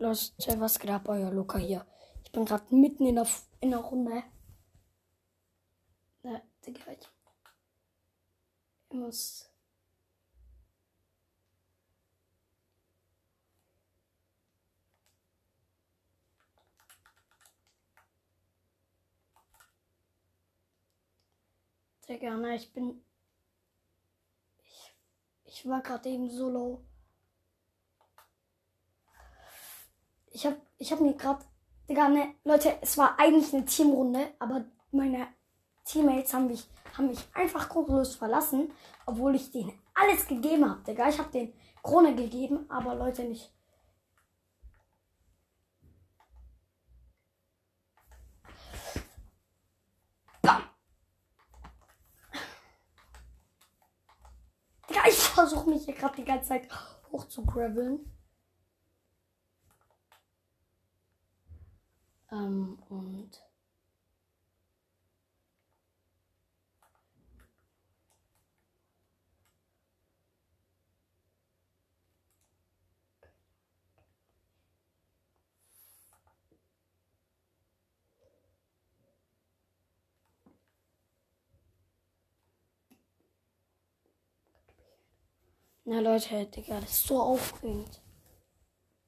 Leute, was geht ab, euer Luca hier? Ich bin gerade mitten in der, in der Runde. Na, Digga, ich, ich muss. Digga, ne, ich bin. Ich, ich war gerade eben so low. Ich hab, ich hab mir gerade, Digga, ne, Leute, es war eigentlich eine Teamrunde, aber meine Teammates haben mich, haben mich einfach grundlos verlassen, obwohl ich denen alles gegeben habe, Digga. Ich habe den Krone gegeben, aber Leute nicht. Bam. Digga, ich versuche mich hier gerade die ganze Zeit hoch zu graveln. Ähm, und. Na Leute, Digga, das ist so aufregend.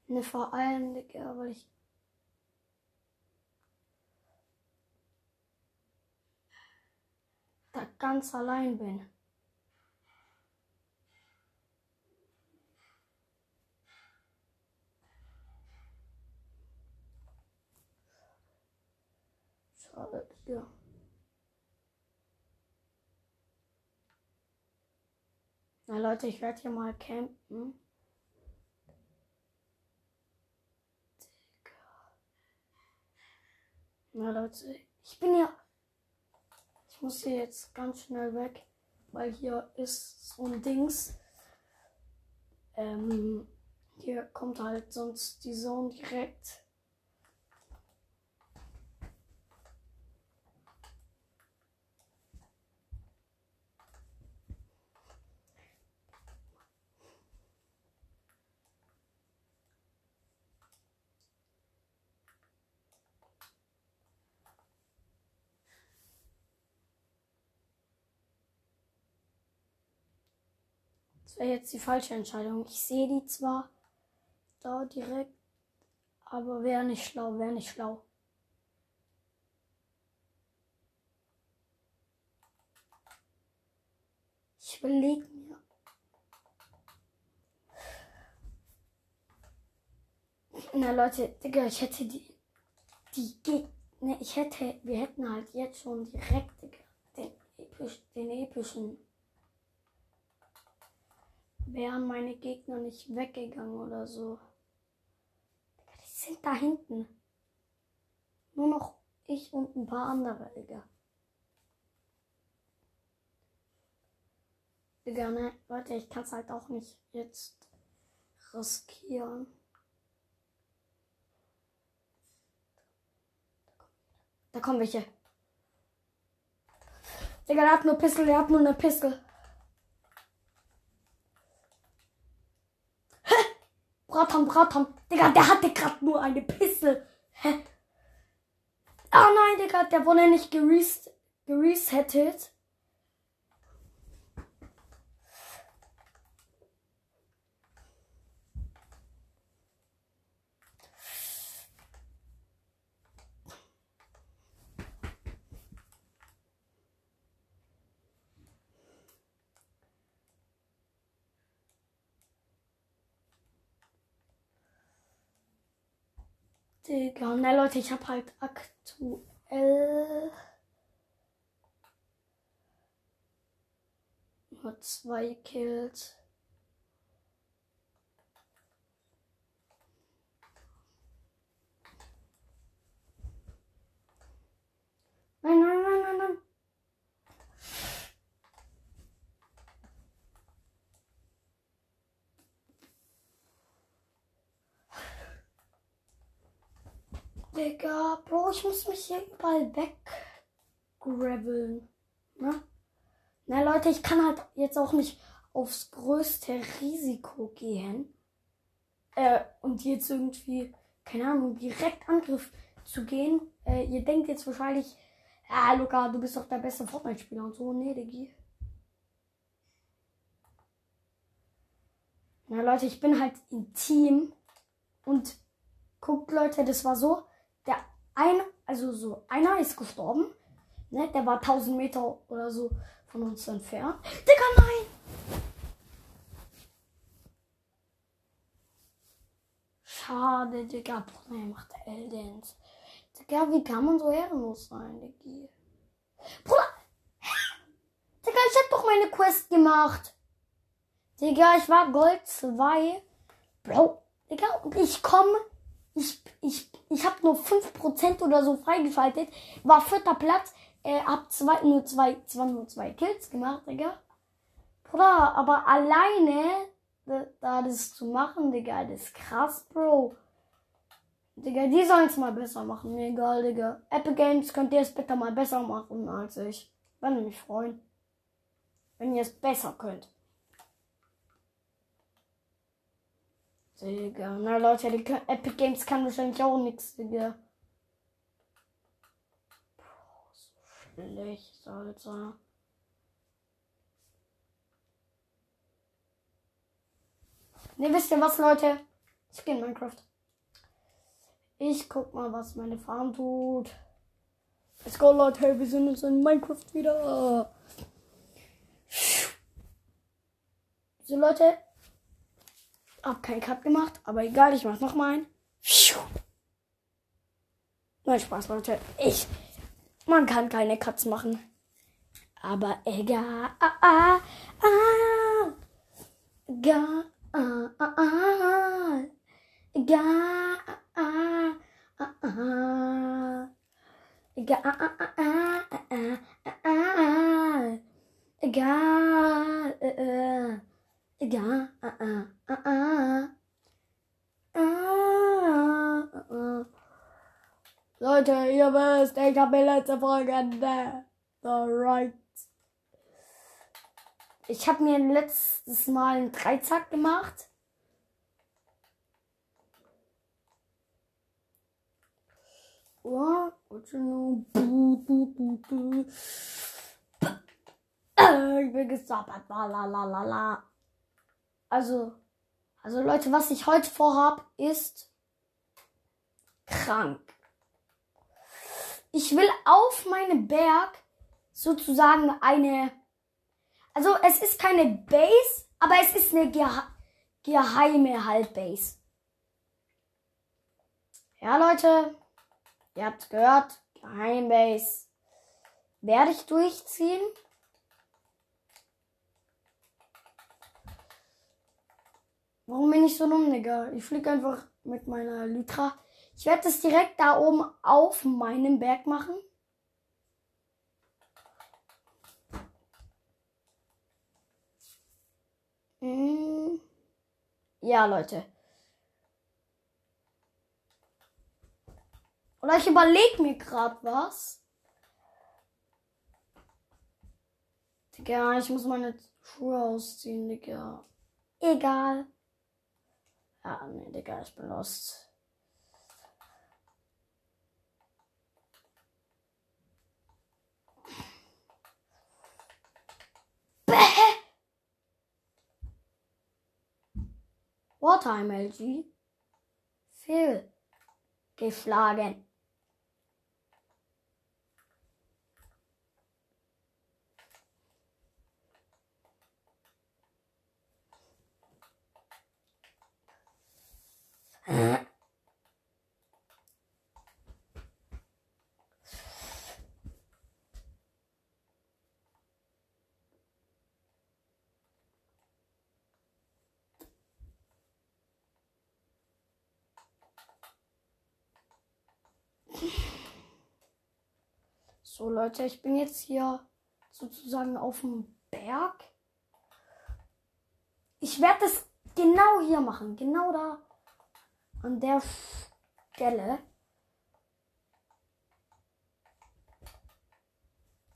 Ne, vor allem, Digga, weil ich da ganz allein bin. Schade, Digga. Na Leute, ich werde hier mal campen. Na Leute, ich bin ja muss hier jetzt ganz schnell weg, weil hier ist so ein Dings. Ähm, hier kommt halt sonst die Zone direkt. Wäre jetzt die falsche Entscheidung. Ich sehe die zwar da direkt, aber wäre nicht schlau, wäre nicht schlau. Ich überlege mir. Na Leute, Digga, ich hätte die, die Gegner, ne, ich hätte, wir hätten halt jetzt schon direkt, Digga, den, episch, den epischen wären meine Gegner nicht weggegangen oder so. Die sind da hinten. Nur noch ich und ein paar andere, Digga. Digga, ne? Leute, ich kann es halt auch nicht jetzt riskieren. Da kommen welche. Digga, der hat nur Pistol, der hat nur eine Pistol. Bratam, Bratam. Digga, der hatte gerade nur eine Pistole. Hä? Oh nein, Digga, der wurde nicht geres geresettet. Digga, ne Leute, ich habe halt aktuell nur zwei Kills. Nein, nein, nein, nein, nein. Digga, Bro, ich muss mich hier überall weggraveln. Ne? Na Leute, ich kann halt jetzt auch nicht aufs größte Risiko gehen. Äh, und jetzt irgendwie keine Ahnung, direkt Angriff zu gehen. Äh, ihr denkt jetzt wahrscheinlich, ah, Luca, du bist doch der beste Fortnite-Spieler und so. Nee, Diggi. Na Leute, ich bin halt im Team und guckt Leute, das war so, der eine, also so, einer ist gestorben, ne, der war 1000 Meter oder so von uns entfernt. Digga, nein! Schade, Digga, Bruder, er macht Eldens. Digga, wie kann man so ehrenlos sein, Digga? Bruder! Digga, ich hab doch meine Quest gemacht. Digga, ich war Gold 2. Bro, Digga, und ich komme. Ich, ich, ich hab nur 5% oder so freigeschaltet. War vierter Platz. Äh, hab zwei, nur zwei, zwar nur zwei Kills gemacht, Digga. Bruder, aber alleine da das zu machen, Digga, das ist krass, Bro. Digga, die sollen es mal besser machen. Mir egal, Digga. Epic Games könnt ihr es bitte mal besser machen als ich. Würde mich freuen. Wenn ihr es besser könnt. Digga. Na Leute, die können, Epic Games kann wahrscheinlich auch nichts, Digga. Bro, so schlecht, Alter. Ne, wisst ihr was, Leute? Ich gehe in Minecraft. Ich guck mal, was meine Farm tut. Let's go, Leute. Wir sind uns in Minecraft wieder. So, Leute. Hab keinen Cut gemacht, aber egal, ich mach noch mal einen. Nein, Spaß, Leute. Ich. Man kann keine Cuts machen. Aber egal. Ah, ah, ah. Egal ah, ah, ga, ah, ah, ah, ah, ah, ah, ah. Leute, ihr wisst, ich habe die letzte Folge entdeckt. Alright. Ich habe mir letztes Mal einen Dreizack gemacht. Oh, ich bin gestoppert. Also, also Leute, was ich heute vorhab, ist krank. Ich will auf meinem Berg sozusagen eine also es ist keine Base, aber es ist eine gehe geheime Halbbase. Ja, Leute, ihr habt gehört, Geheimbase werde ich durchziehen. Warum bin ich so dumm, Digga? Ich fliege einfach mit meiner Lytra. Ich werde das direkt da oben auf meinem Berg machen. Hm. Ja, Leute. Oder ich überlege mir gerade was. Digga, ich muss meine Schuhe ausziehen, Digga. Egal. Ja, nee, Digga, ich bin lost. Bäh! Wartime LG. geschlagen. So Leute, ich bin jetzt hier sozusagen auf dem Berg. Ich werde das genau hier machen. Genau da an der Stelle.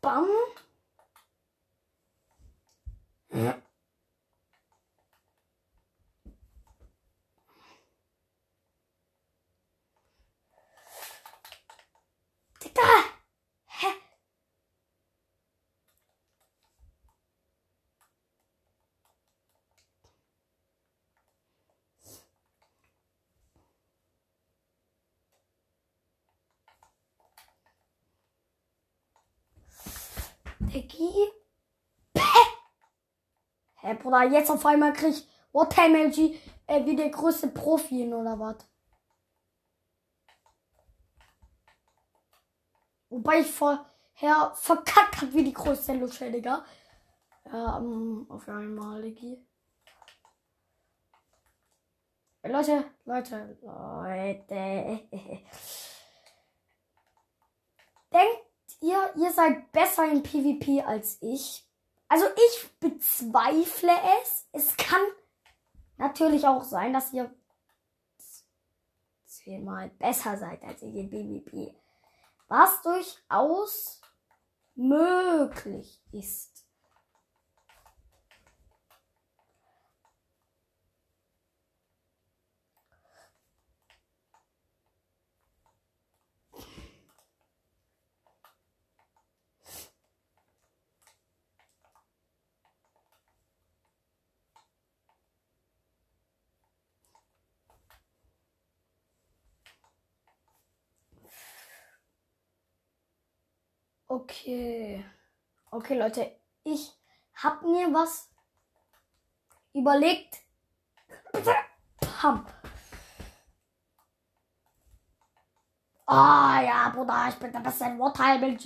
Bam. Ja. Da! Hä? Diggi. Hä, hey, Bruder, jetzt auf einmal krieg ich What MLG äh, wie der größte Profi hin oder was? Wobei ich vorher verkackt hab wie die größte Lusche, Digga. Um, auf einmal, Diggi. Leute, Leute, Leute. Denkt ihr, ihr seid besser in PvP als ich? Also ich bezweifle es. Es kann natürlich auch sein, dass ihr zehnmal besser seid als ich in PvP. Was durchaus möglich ist. Okay. Okay, Leute. Ich hab mir was überlegt. Pam. Ah, ja, Bruder, ich bin der beste Wartime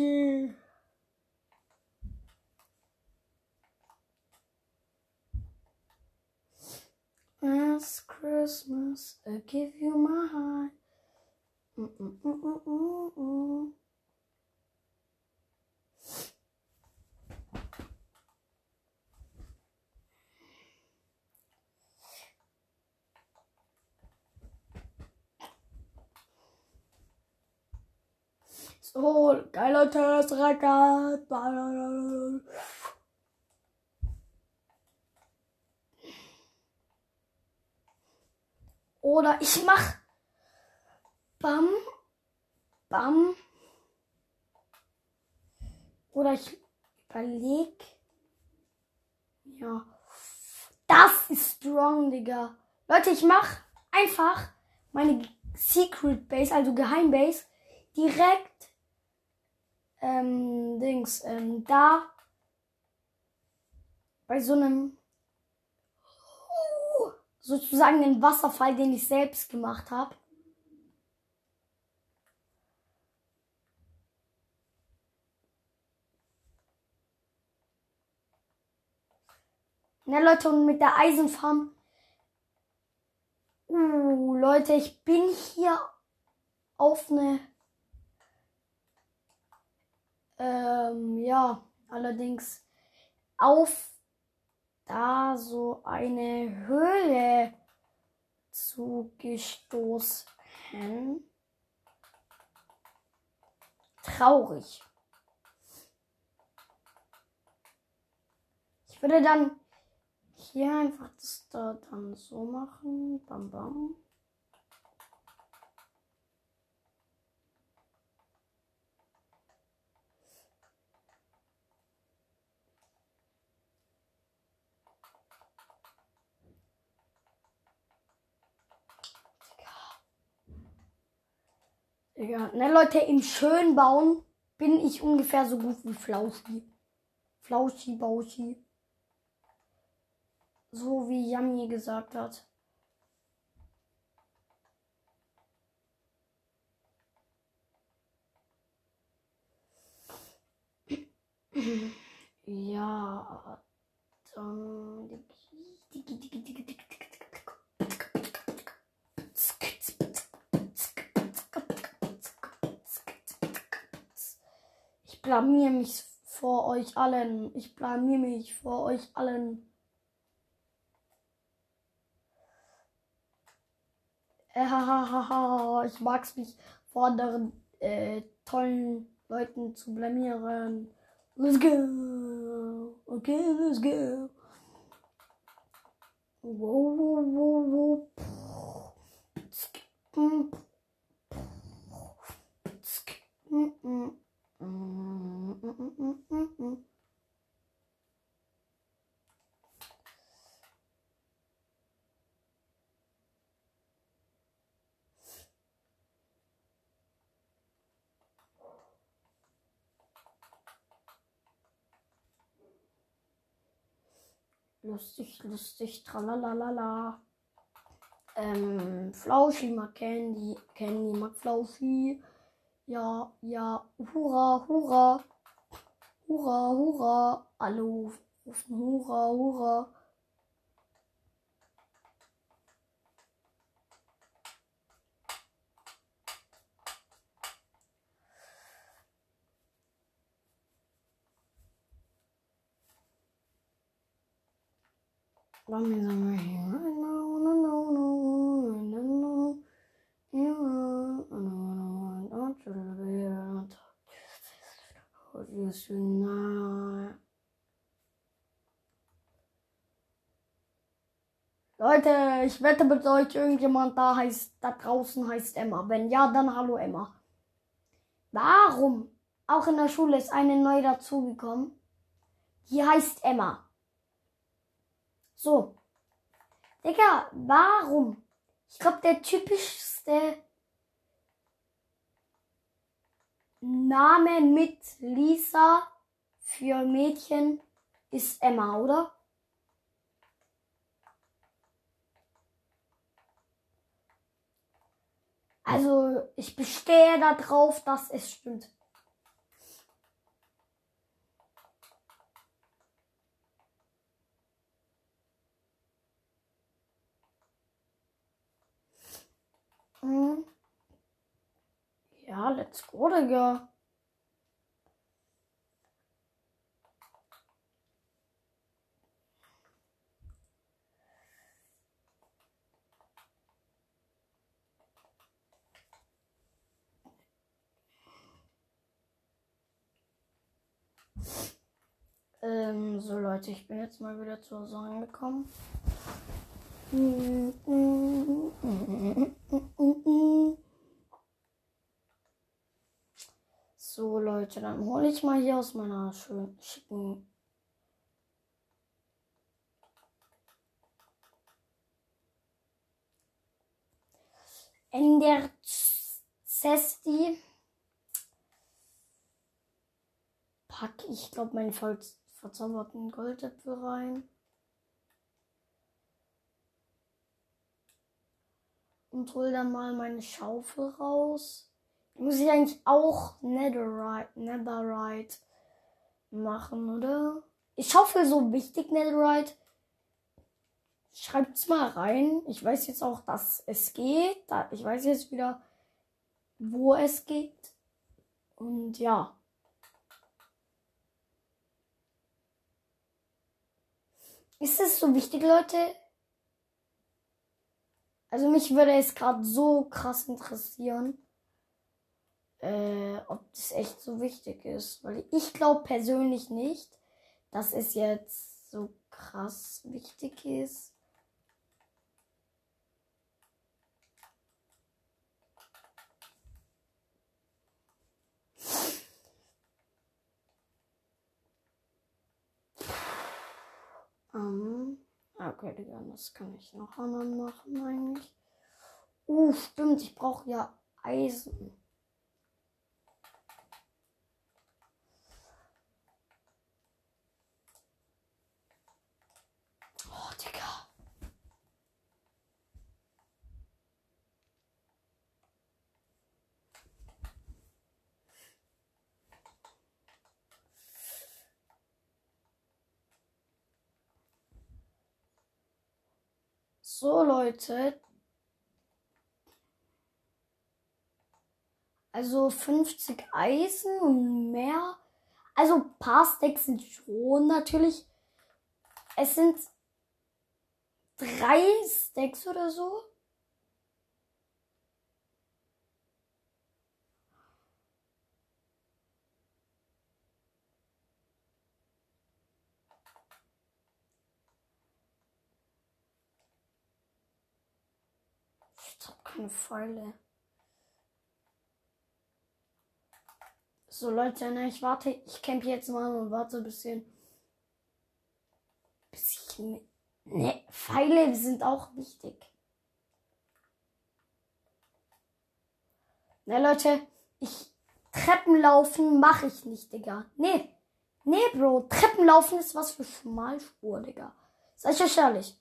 Last Christmas, I give you my heart. Mm -mm -mm So, geiler Test, Rakat. Oder ich mach Bam, Bam. Oder ich überleg. Ja. Das ist strong, Digga. Leute, ich mach einfach meine Secret Base, also Geheimbase, direkt ähm, Dings, ähm, da bei so einem sozusagen den Wasserfall, den ich selbst gemacht habe. Ne, Leute, und mit der Eisenfarm. Uh, Leute, ich bin hier auf eine ähm, ja, allerdings auf da so eine Höhle zugestoßen. Traurig. Ich würde dann hier einfach das da dann so machen. Bam, bam. Ja, ne Leute, im Schönbauen bin ich ungefähr so gut wie Flauschi. Flauschi, Bauschi. So wie Yami gesagt hat. Ja, dann. Blamier mich vor euch allen. Ich blamier mich vor euch allen. Äh, ich mag's mich vor anderen äh, tollen Leuten zu blamieren. Let's go. Okay, let's go. Wow, wow, wow, wow. mm, mm, mm, mm. Lustig, lustig, tralalala. Ähm, Flauschi mag Candy, Candy mag Flauschi. Ja, ja, hurra, hurra. Hurra, hurra. Alle rufen hurra, hurra. Me somewhere here. Oh, you know. Leute, ich wette mit euch, irgendjemand da heißt, da draußen heißt Emma. Wenn ja, dann hallo Emma. Warum? Auch in der Schule ist eine neu dazugekommen. Die heißt Emma. So. Digga, warum? Ich glaube, der typischste Name mit Lisa für Mädchen ist Emma, oder? Also, ich bestehe darauf, dass es stimmt. Mhm. Ja, let's go, Digga. Ähm, so Leute, ich bin jetzt mal wieder zu Hause angekommen. So Leute, dann hole ich mal hier aus meiner schönen schicken Ender Zesti pack ich glaube meinen voll verzauberten Goldäpfel rein. Und hol dann mal meine Schaufel raus. Muss ich eigentlich auch Netherite, Netherite machen, oder? Ich Schaufel so wichtig, Netherite. Schreibt's mal rein. Ich weiß jetzt auch, dass es geht. Ich weiß jetzt wieder, wo es geht. Und ja. Ist es so wichtig, Leute? Also mich würde es gerade so krass interessieren, äh, ob das echt so wichtig ist. Weil ich glaube persönlich nicht, dass es jetzt so krass wichtig ist. Um. Okay, Digga, das kann ich noch einmal machen eigentlich. Uh, stimmt, ich brauche ja Eisen. Oh, Digga. So, Leute. Also 50 Eisen und mehr. Also ein paar Stacks sind schon natürlich. Es sind drei Stacks oder so. Ich hab keine Pfeile. So Leute, ne, ich warte, ich camp jetzt mal und warte ein bisschen. Bis ich. Ne, Pfeile sind auch wichtig. Ne, Leute, ich. Treppenlaufen mache ich nicht, Digga. Nee. Nee, Bro. Treppenlaufen ist was für Schmalspur, Digga. Sag ich euch ehrlich.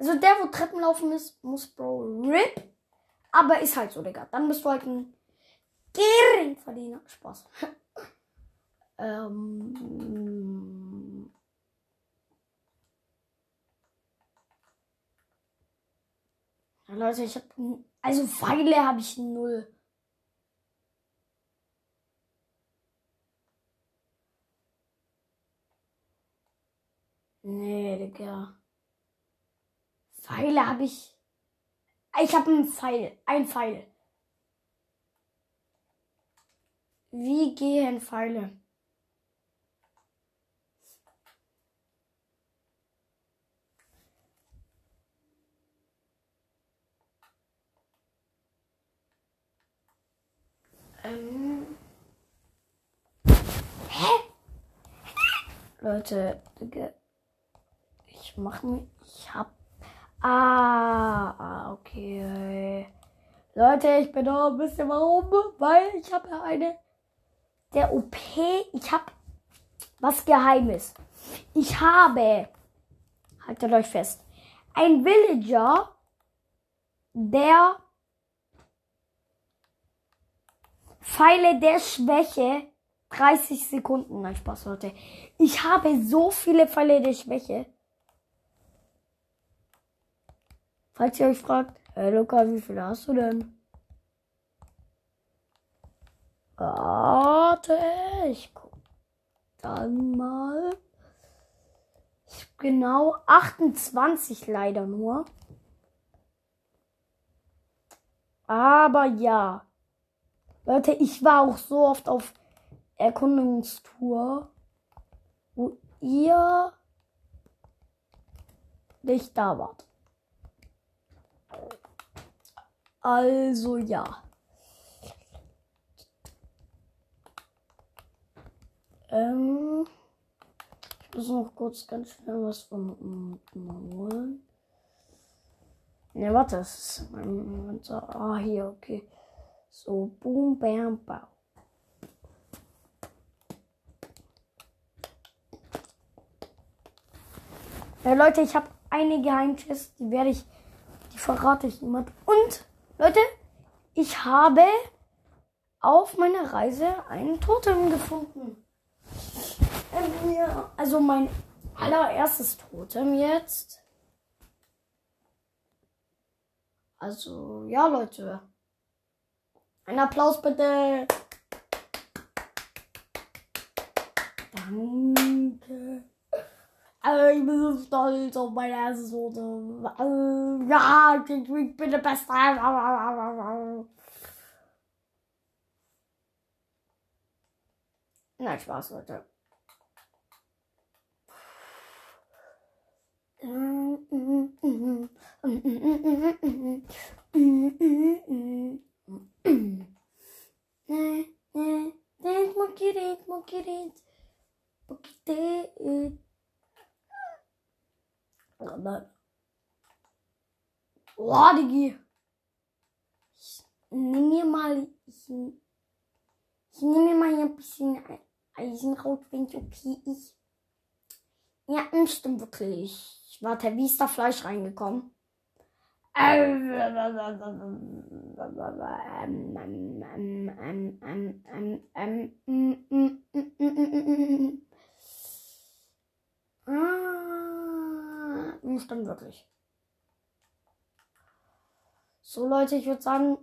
Also der, wo Treppenlaufen ist, muss Bro RIP. Aber ist halt so, Digga. Dann bist du halt ein Geringverdiener. Spaß. ähm. Ja, Leute, ich hab. Also Pfeile habe ich null. Nee, Digga. Pfeile habe ich. Ich habe einen Pfeil. Ein Pfeil. Wie gehen Pfeile? Ähm. Hä? Leute, ich mach mir. Ich hab. Ah, ah, okay. Leute, ich bin auch ein bisschen warum, weil ich habe ja eine. Der OP, ich habe was Geheimes. Ich habe, haltet euch fest, ein Villager, der Pfeile der Schwäche 30 Sekunden. Nein, Spaß, Leute. Ich habe so viele Pfeile der Schwäche. Falls ihr euch fragt, hey Luca, wie viele hast du denn? Warte, ich guck dann mal. Genau 28 leider nur. Aber ja. Leute, ich war auch so oft auf Erkundungstour, wo ihr nicht da wart. Also ja. Ähm, ich muss noch kurz ganz schnell was von unten holen. Ne, warte, das ist mein, Ah, hier, okay. So, boom, bam, bau. Ja, Leute, ich habe eine Geheimchest, die werde ich, die verrate ich niemand. Und, Leute, ich habe auf meiner Reise einen Totem gefunden. Ähm, also mein allererstes Totem jetzt. Also, ja, Leute. Ein Applaus bitte. Danke. Also ich bin so stolz auf meine erste Note. Also, ja, ich bin der Beste. Nein, Spaß, Leute. Mokirit, mokirit, mokirit. Boah, Digi. Ich nehme mir mal, ich, ich nehme mir mal hier ein bisschen Eisen raus, wenn es okay ist. Ja, stimmt wirklich. Ich warte, wie ist da Fleisch reingekommen? Stimmt wirklich. So Leute, ich würde sagen,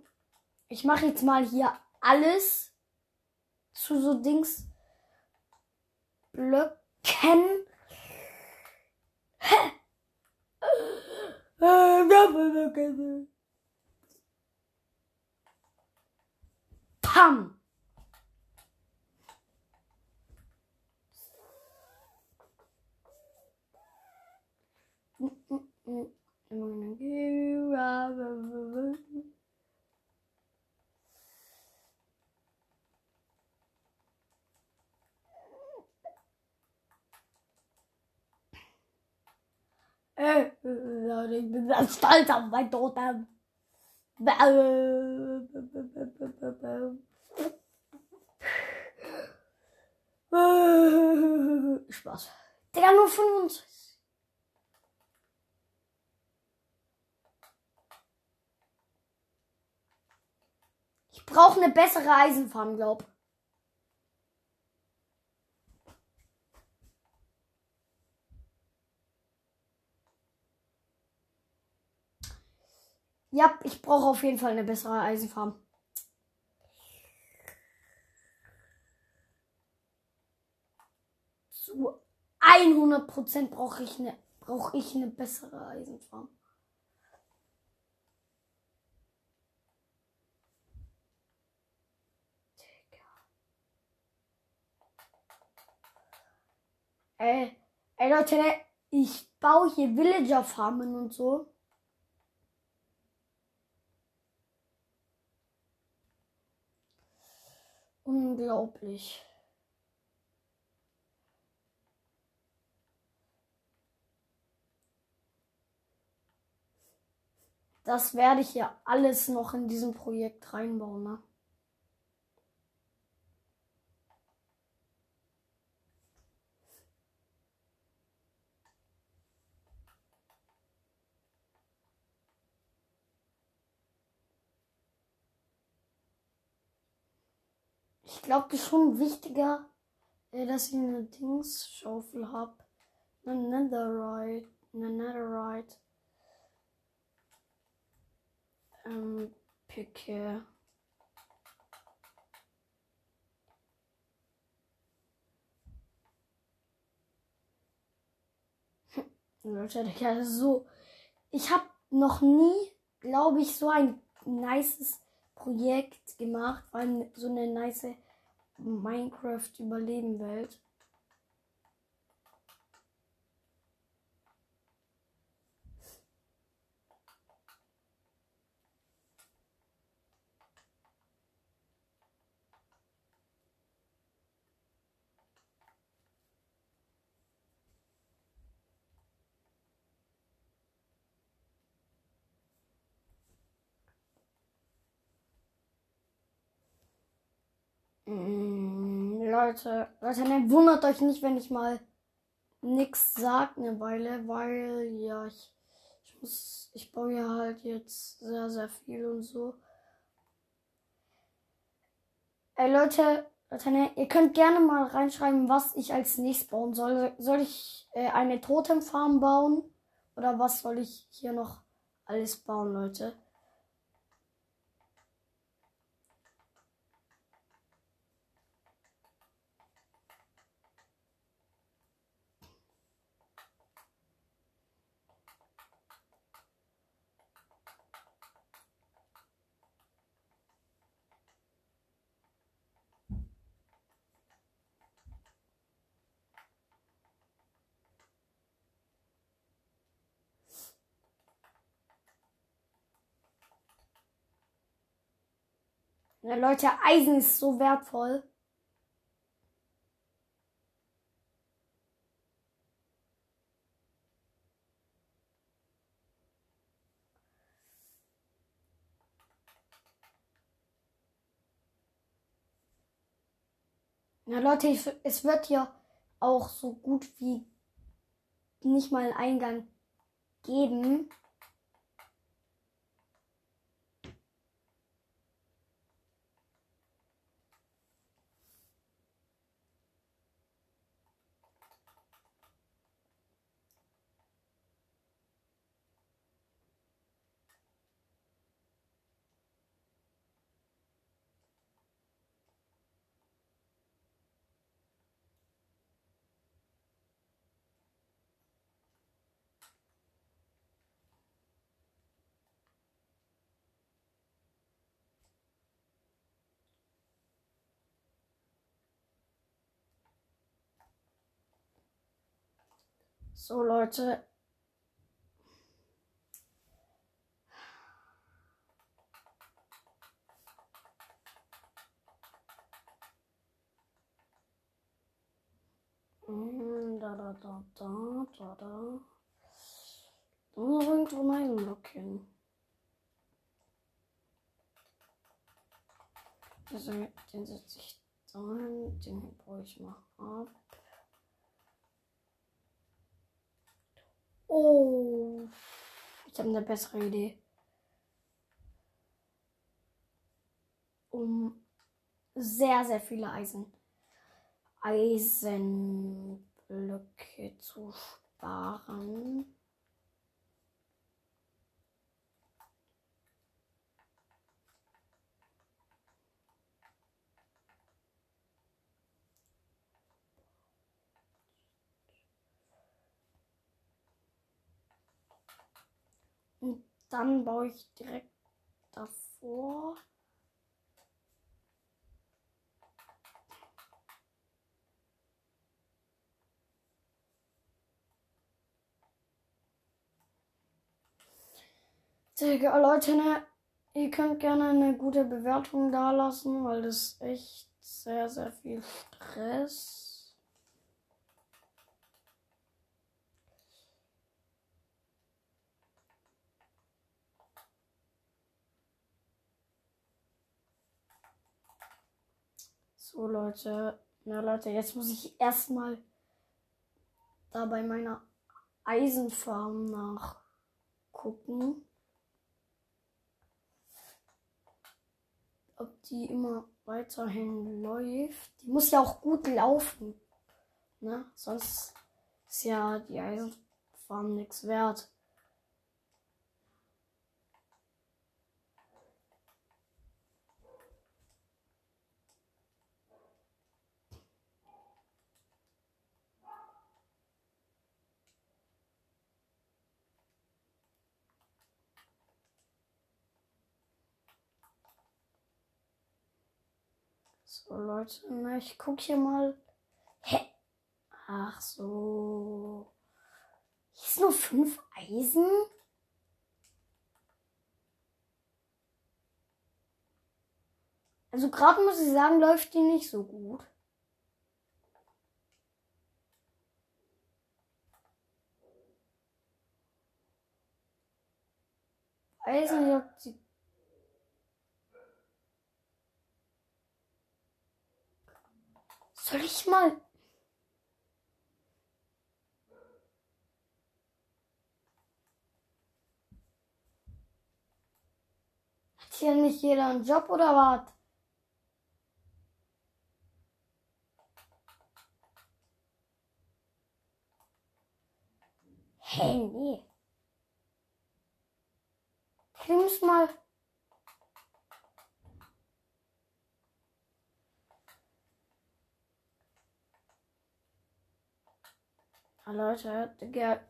ich mache jetzt mal hier alles zu so Dings Blöcken. Pam! Äh, Leute, ich bin ganz stolz auf mein Totem. Spaß. Digga, nur 25. brauche eine bessere Eisenfarm, glaub. Ja, ich brauche auf jeden Fall eine bessere Eisenfarm. Zu 100% brauche ich eine brauche ich eine bessere Eisenfarm. Ey, ey Leute, ich baue hier Villager Farmen und so. Unglaublich. Das werde ich ja alles noch in diesem Projekt reinbauen, ne? Ich glaube, das ist schon wichtiger, äh, dass ich eine Dings-Schaufel habe. Eine Netherite. Eine Netherite. Ähm, Picke. Leute, ja, so. Ich habe noch nie, glaube ich, so ein nices Projekt gemacht, weil so eine nice Minecraft-Überleben-Welt. Mm, Leute, Leute, ne, wundert euch nicht, wenn ich mal nix sag eine Weile, weil ja, ich, ich muss, ich baue ja halt jetzt sehr, sehr viel und so. Ey Leute, Leute, ne, ihr könnt gerne mal reinschreiben, was ich als nächstes bauen soll. Soll ich äh, eine Totemfarm bauen? Oder was soll ich hier noch alles bauen, Leute? Ja, Leute, Eisen ist so wertvoll. Ja, Leute, ich, es wird ja auch so gut wie nicht mal einen Eingang geben. So, Leute. Mm, Da, da, da, da, da, da. Dann irgendwo ein Eisenblock hin. Also, den setze ich da hin. Den brauche ich mal ab. Oh. Ich habe eine bessere Idee. Um sehr, sehr viele Eisen. Eisenblöcke zu sparen. Und dann baue ich direkt davor. Digga, Leute, ne, ihr könnt gerne eine gute Bewertung da lassen, weil das echt sehr, sehr viel Stress. So, Leute. Na, Leute, jetzt muss ich erstmal da bei meiner Eisenfarm nachgucken. Ob die immer weiterhin läuft. Die muss ja auch gut laufen. Ne? Sonst ist ja die Eisenfarm nichts wert. So, Leute, na, ich guck hier mal. Hä? Ach so. Hier ist nur fünf Eisen? Also gerade muss ich sagen, läuft die nicht so gut. Eisenjagd sieht Soll ich mal. Hat hier nicht jeder einen Job oder was? Hey, nee. Nimm's mal. Leute, Digga.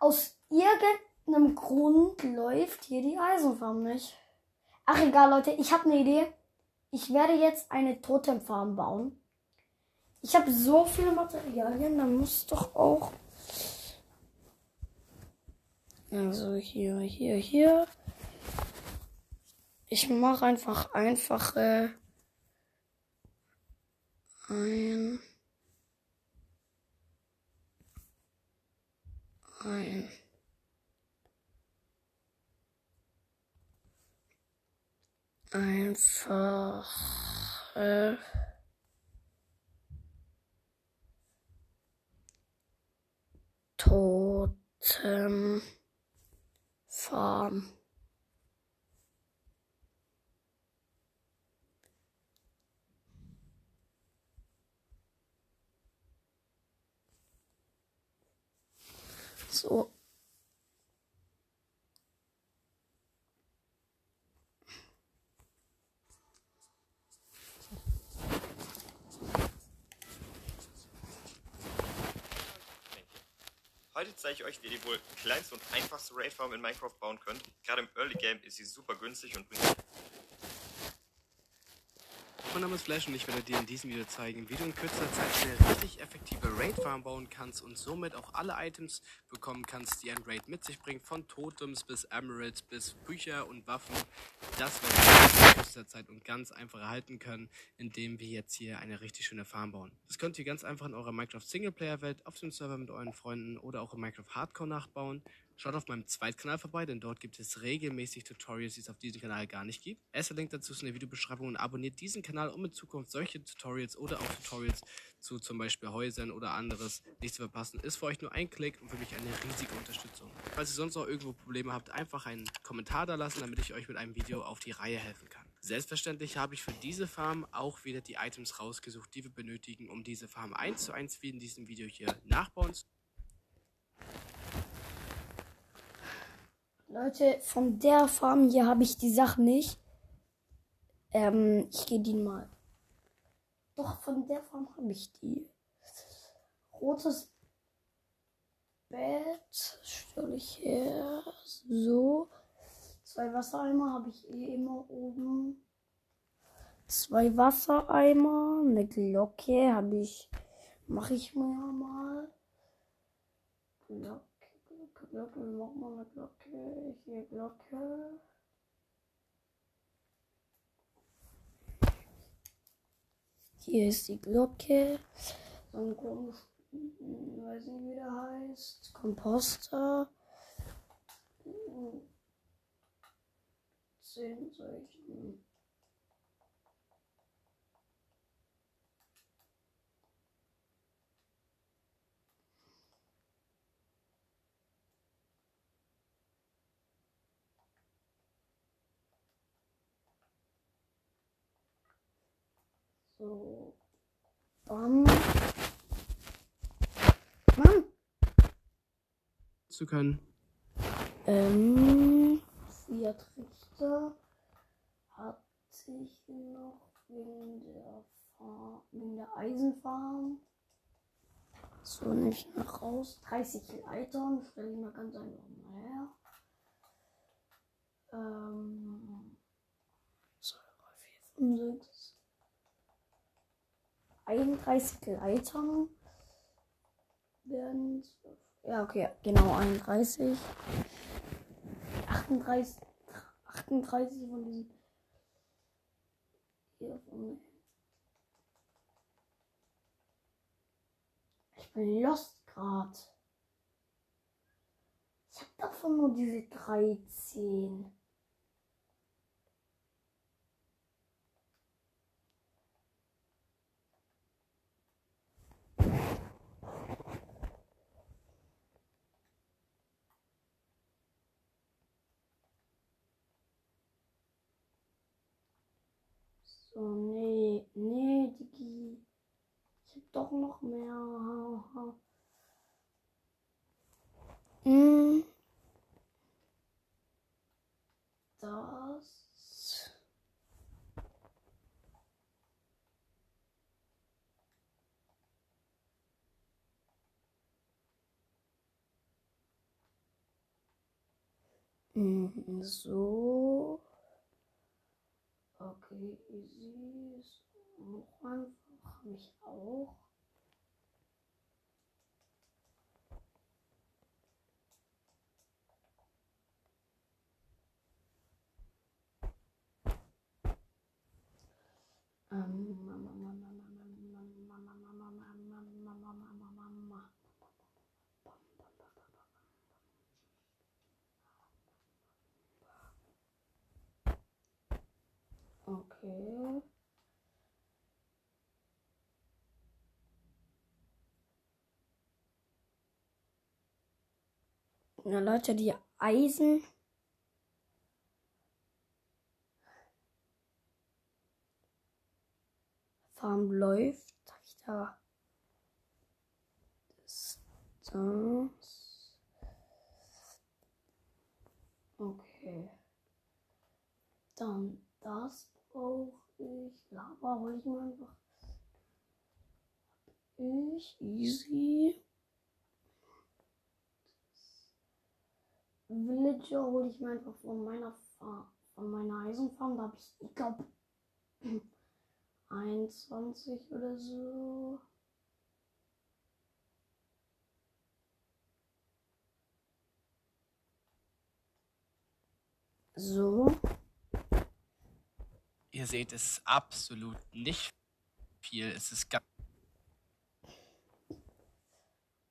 Aus irgendeinem Grund läuft hier die Eisenfarm nicht. Ach egal, Leute, ich habe eine Idee. Ich werde jetzt eine Totemfarm bauen. Ich habe so viele Materialien, da muss doch auch. Also hier, hier, hier. Ich mache einfach einfache ein. Ein. Einfach äh, Totem Farm. So. Heute zeige ich euch, wie ihr wohl kleinste und einfachste Raid Farm in Minecraft bauen könnt. Gerade im Early Game ist sie super günstig und bringt Mein Name ist Flash und ich werde dir in diesem Video zeigen, wie du in kürzer Zeit eine richtig effektive Raid-Farm bauen kannst und somit auch alle Items bekommen kannst, die ein Raid mit sich bringt, von Totems bis Emeralds bis Bücher und Waffen. Das werden wir in kürzer Zeit und ganz einfach erhalten können, indem wir jetzt hier eine richtig schöne Farm bauen. Das könnt ihr ganz einfach in eurer Minecraft Singleplayer-Welt auf dem Server mit euren Freunden oder auch in Minecraft Hardcore nachbauen. Schaut auf meinem Zweitkanal vorbei, denn dort gibt es regelmäßig Tutorials, die es auf diesem Kanal gar nicht gibt. Erster Link dazu ist in der Videobeschreibung und abonniert diesen Kanal, um in Zukunft solche Tutorials oder auch Tutorials zu zum Beispiel Häusern oder anderes nicht zu verpassen. Ist für euch nur ein Klick und für mich eine riesige Unterstützung. Falls ihr sonst noch irgendwo Probleme habt, einfach einen Kommentar da lassen, damit ich euch mit einem Video auf die Reihe helfen kann. Selbstverständlich habe ich für diese Farm auch wieder die Items rausgesucht, die wir benötigen, um diese Farm 1 zu 1 wie in diesem Video hier nachbauen zu Leute, von der Farm hier habe ich die Sachen nicht. Ähm, ich gehe die mal. Doch, von der Farm habe ich die. Rotes Bett stelle ich her. So. Zwei Wassereimer habe ich eh immer oben. Zwei Wassereimer, eine Glocke habe ich, mache ich mir mal. Glocke, Glocke, Glocke, wir machen mal eine Glocke. Hier Glocke. Hier ist die Glocke. So ein komisch, weiß nicht wie der heißt. Komposter. Zehn solchen. So. Bam. Mann. zu können. Ähm, vier Trichter hatte ich noch wegen der, Farm, wegen der Eisenfarm. So, nehme ich noch raus. 30 Leitern, stelle ich mal ganz einfach mal her. Ähm, 2, 3, 4, 5, 6. 31 Leitern werden. Ja, okay, genau 31. 38, 38 von diesen. Hier von. Ich bin lost grad. Ich hab davon nur diese 13. So, nee, nee, Digi. Ich hab doch noch mehr. Hm. Das. Hm, So. Okay, easy. Ist auch einfach. Hab ich auch. Okay. Na Leute, die Eisen. Farm läuft. Hab ich da. Das. Okay. Dann das brauche ich. Lava hole ich mir einfach. Ich. Easy. Villager hole ich mir einfach von meiner von meiner Eisenfarm. Da habe ich, ich glaube, 21 oder so. So. Ihr seht es absolut nicht viel. Es ist ganz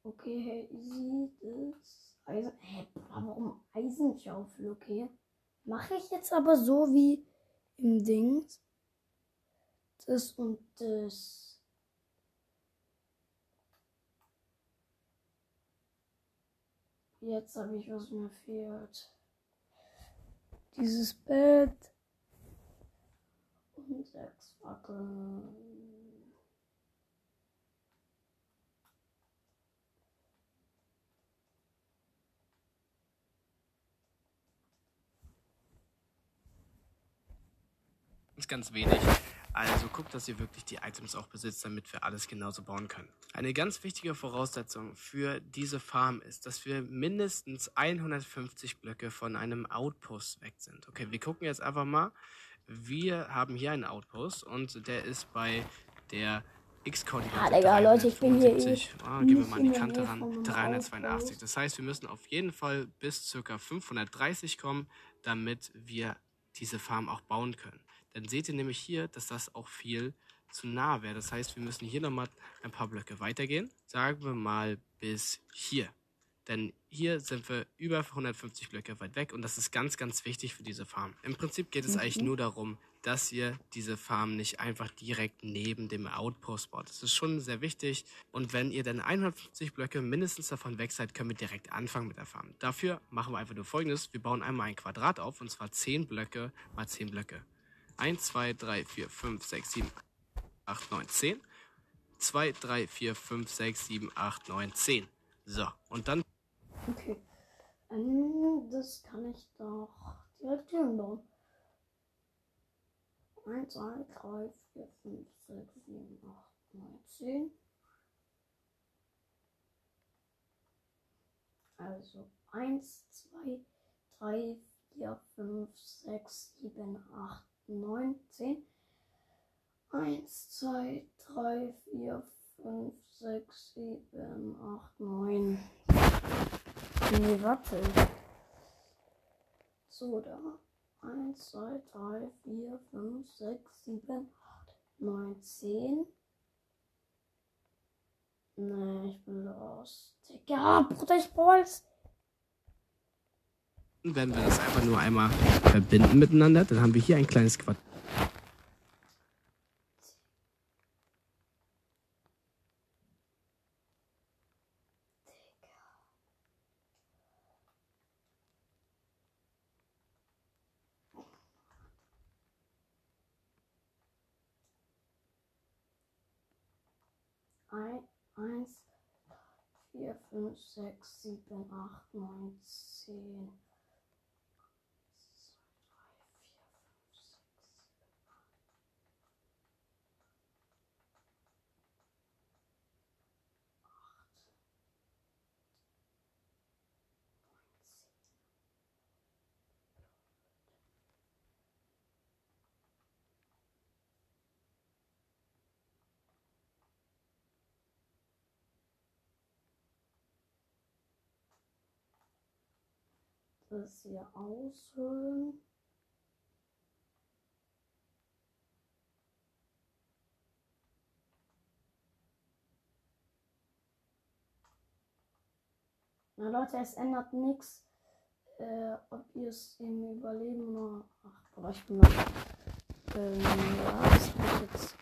Okay, hey, easy. Eisen. Hä, warum Eisenschaufel, okay? Mache ich jetzt aber so wie im Dings. Das und das. Jetzt habe ich was mir fehlt. Dieses Bett. Und sechs Fackeln. Ist ganz wenig. Also guckt, dass ihr wirklich die Items auch besitzt, damit wir alles genauso bauen können. Eine ganz wichtige Voraussetzung für diese Farm ist, dass wir mindestens 150 Blöcke von einem Outpost weg sind. Okay, wir gucken jetzt einfach mal. Wir haben hier einen Outpost und der ist bei der X-Koordinate. Ah, Digga, Leute, ich bin hier eh Ah, gehen wir mal an die Kante ran. von einem 382. Outpost. Das heißt, wir müssen auf jeden Fall bis ca. 530 kommen, damit wir diese Farm auch bauen können. Dann seht ihr nämlich hier, dass das auch viel zu nah wäre. Das heißt, wir müssen hier nochmal ein paar Blöcke weitergehen. Sagen wir mal bis hier. Denn hier sind wir über 150 Blöcke weit weg und das ist ganz, ganz wichtig für diese Farm. Im Prinzip geht es eigentlich nur darum, dass ihr diese Farm nicht einfach direkt neben dem Outpost baut. Das ist schon sehr wichtig. Und wenn ihr dann 150 Blöcke mindestens davon weg seid, können wir direkt anfangen mit der Farm. Dafür machen wir einfach nur folgendes. Wir bauen einmal ein Quadrat auf und zwar 10 Blöcke mal 10 Blöcke. 1, 2, 3, 4, 5, 6, 7, 8, 9, 10. 2, 3, 4, 5, 6, 7, 8, 9, 10. So, und dann Okay. Das kann ich doch direkt hier bauen. 1, 2, 3, 4, 5, 6, 7, 8, 9, 10. Also 1, 2, 3, 4, 5, 6, 7, 8, 9, 10. 1, 2, 3, 4, 5, 6, 7, 8, 9. Nee, warte. So, da. 1, 2, 3, 4, 5, 6, 7, 8, 9, 10. Nee, ich bin los. Digga, Bruder, ich brauch's. werden wir das einfach nur einmal verbinden miteinander. Dann haben wir hier ein kleines Quadrat. Ein, 1, 4, 5, 6, 7, 8, 9, 10. Das hier aushöhlen. Na Leute, es ändert nichts, äh, ob ihr es im Überleben oder. Ach, boah, ich bin noch. Ähm, ja, es wird jetzt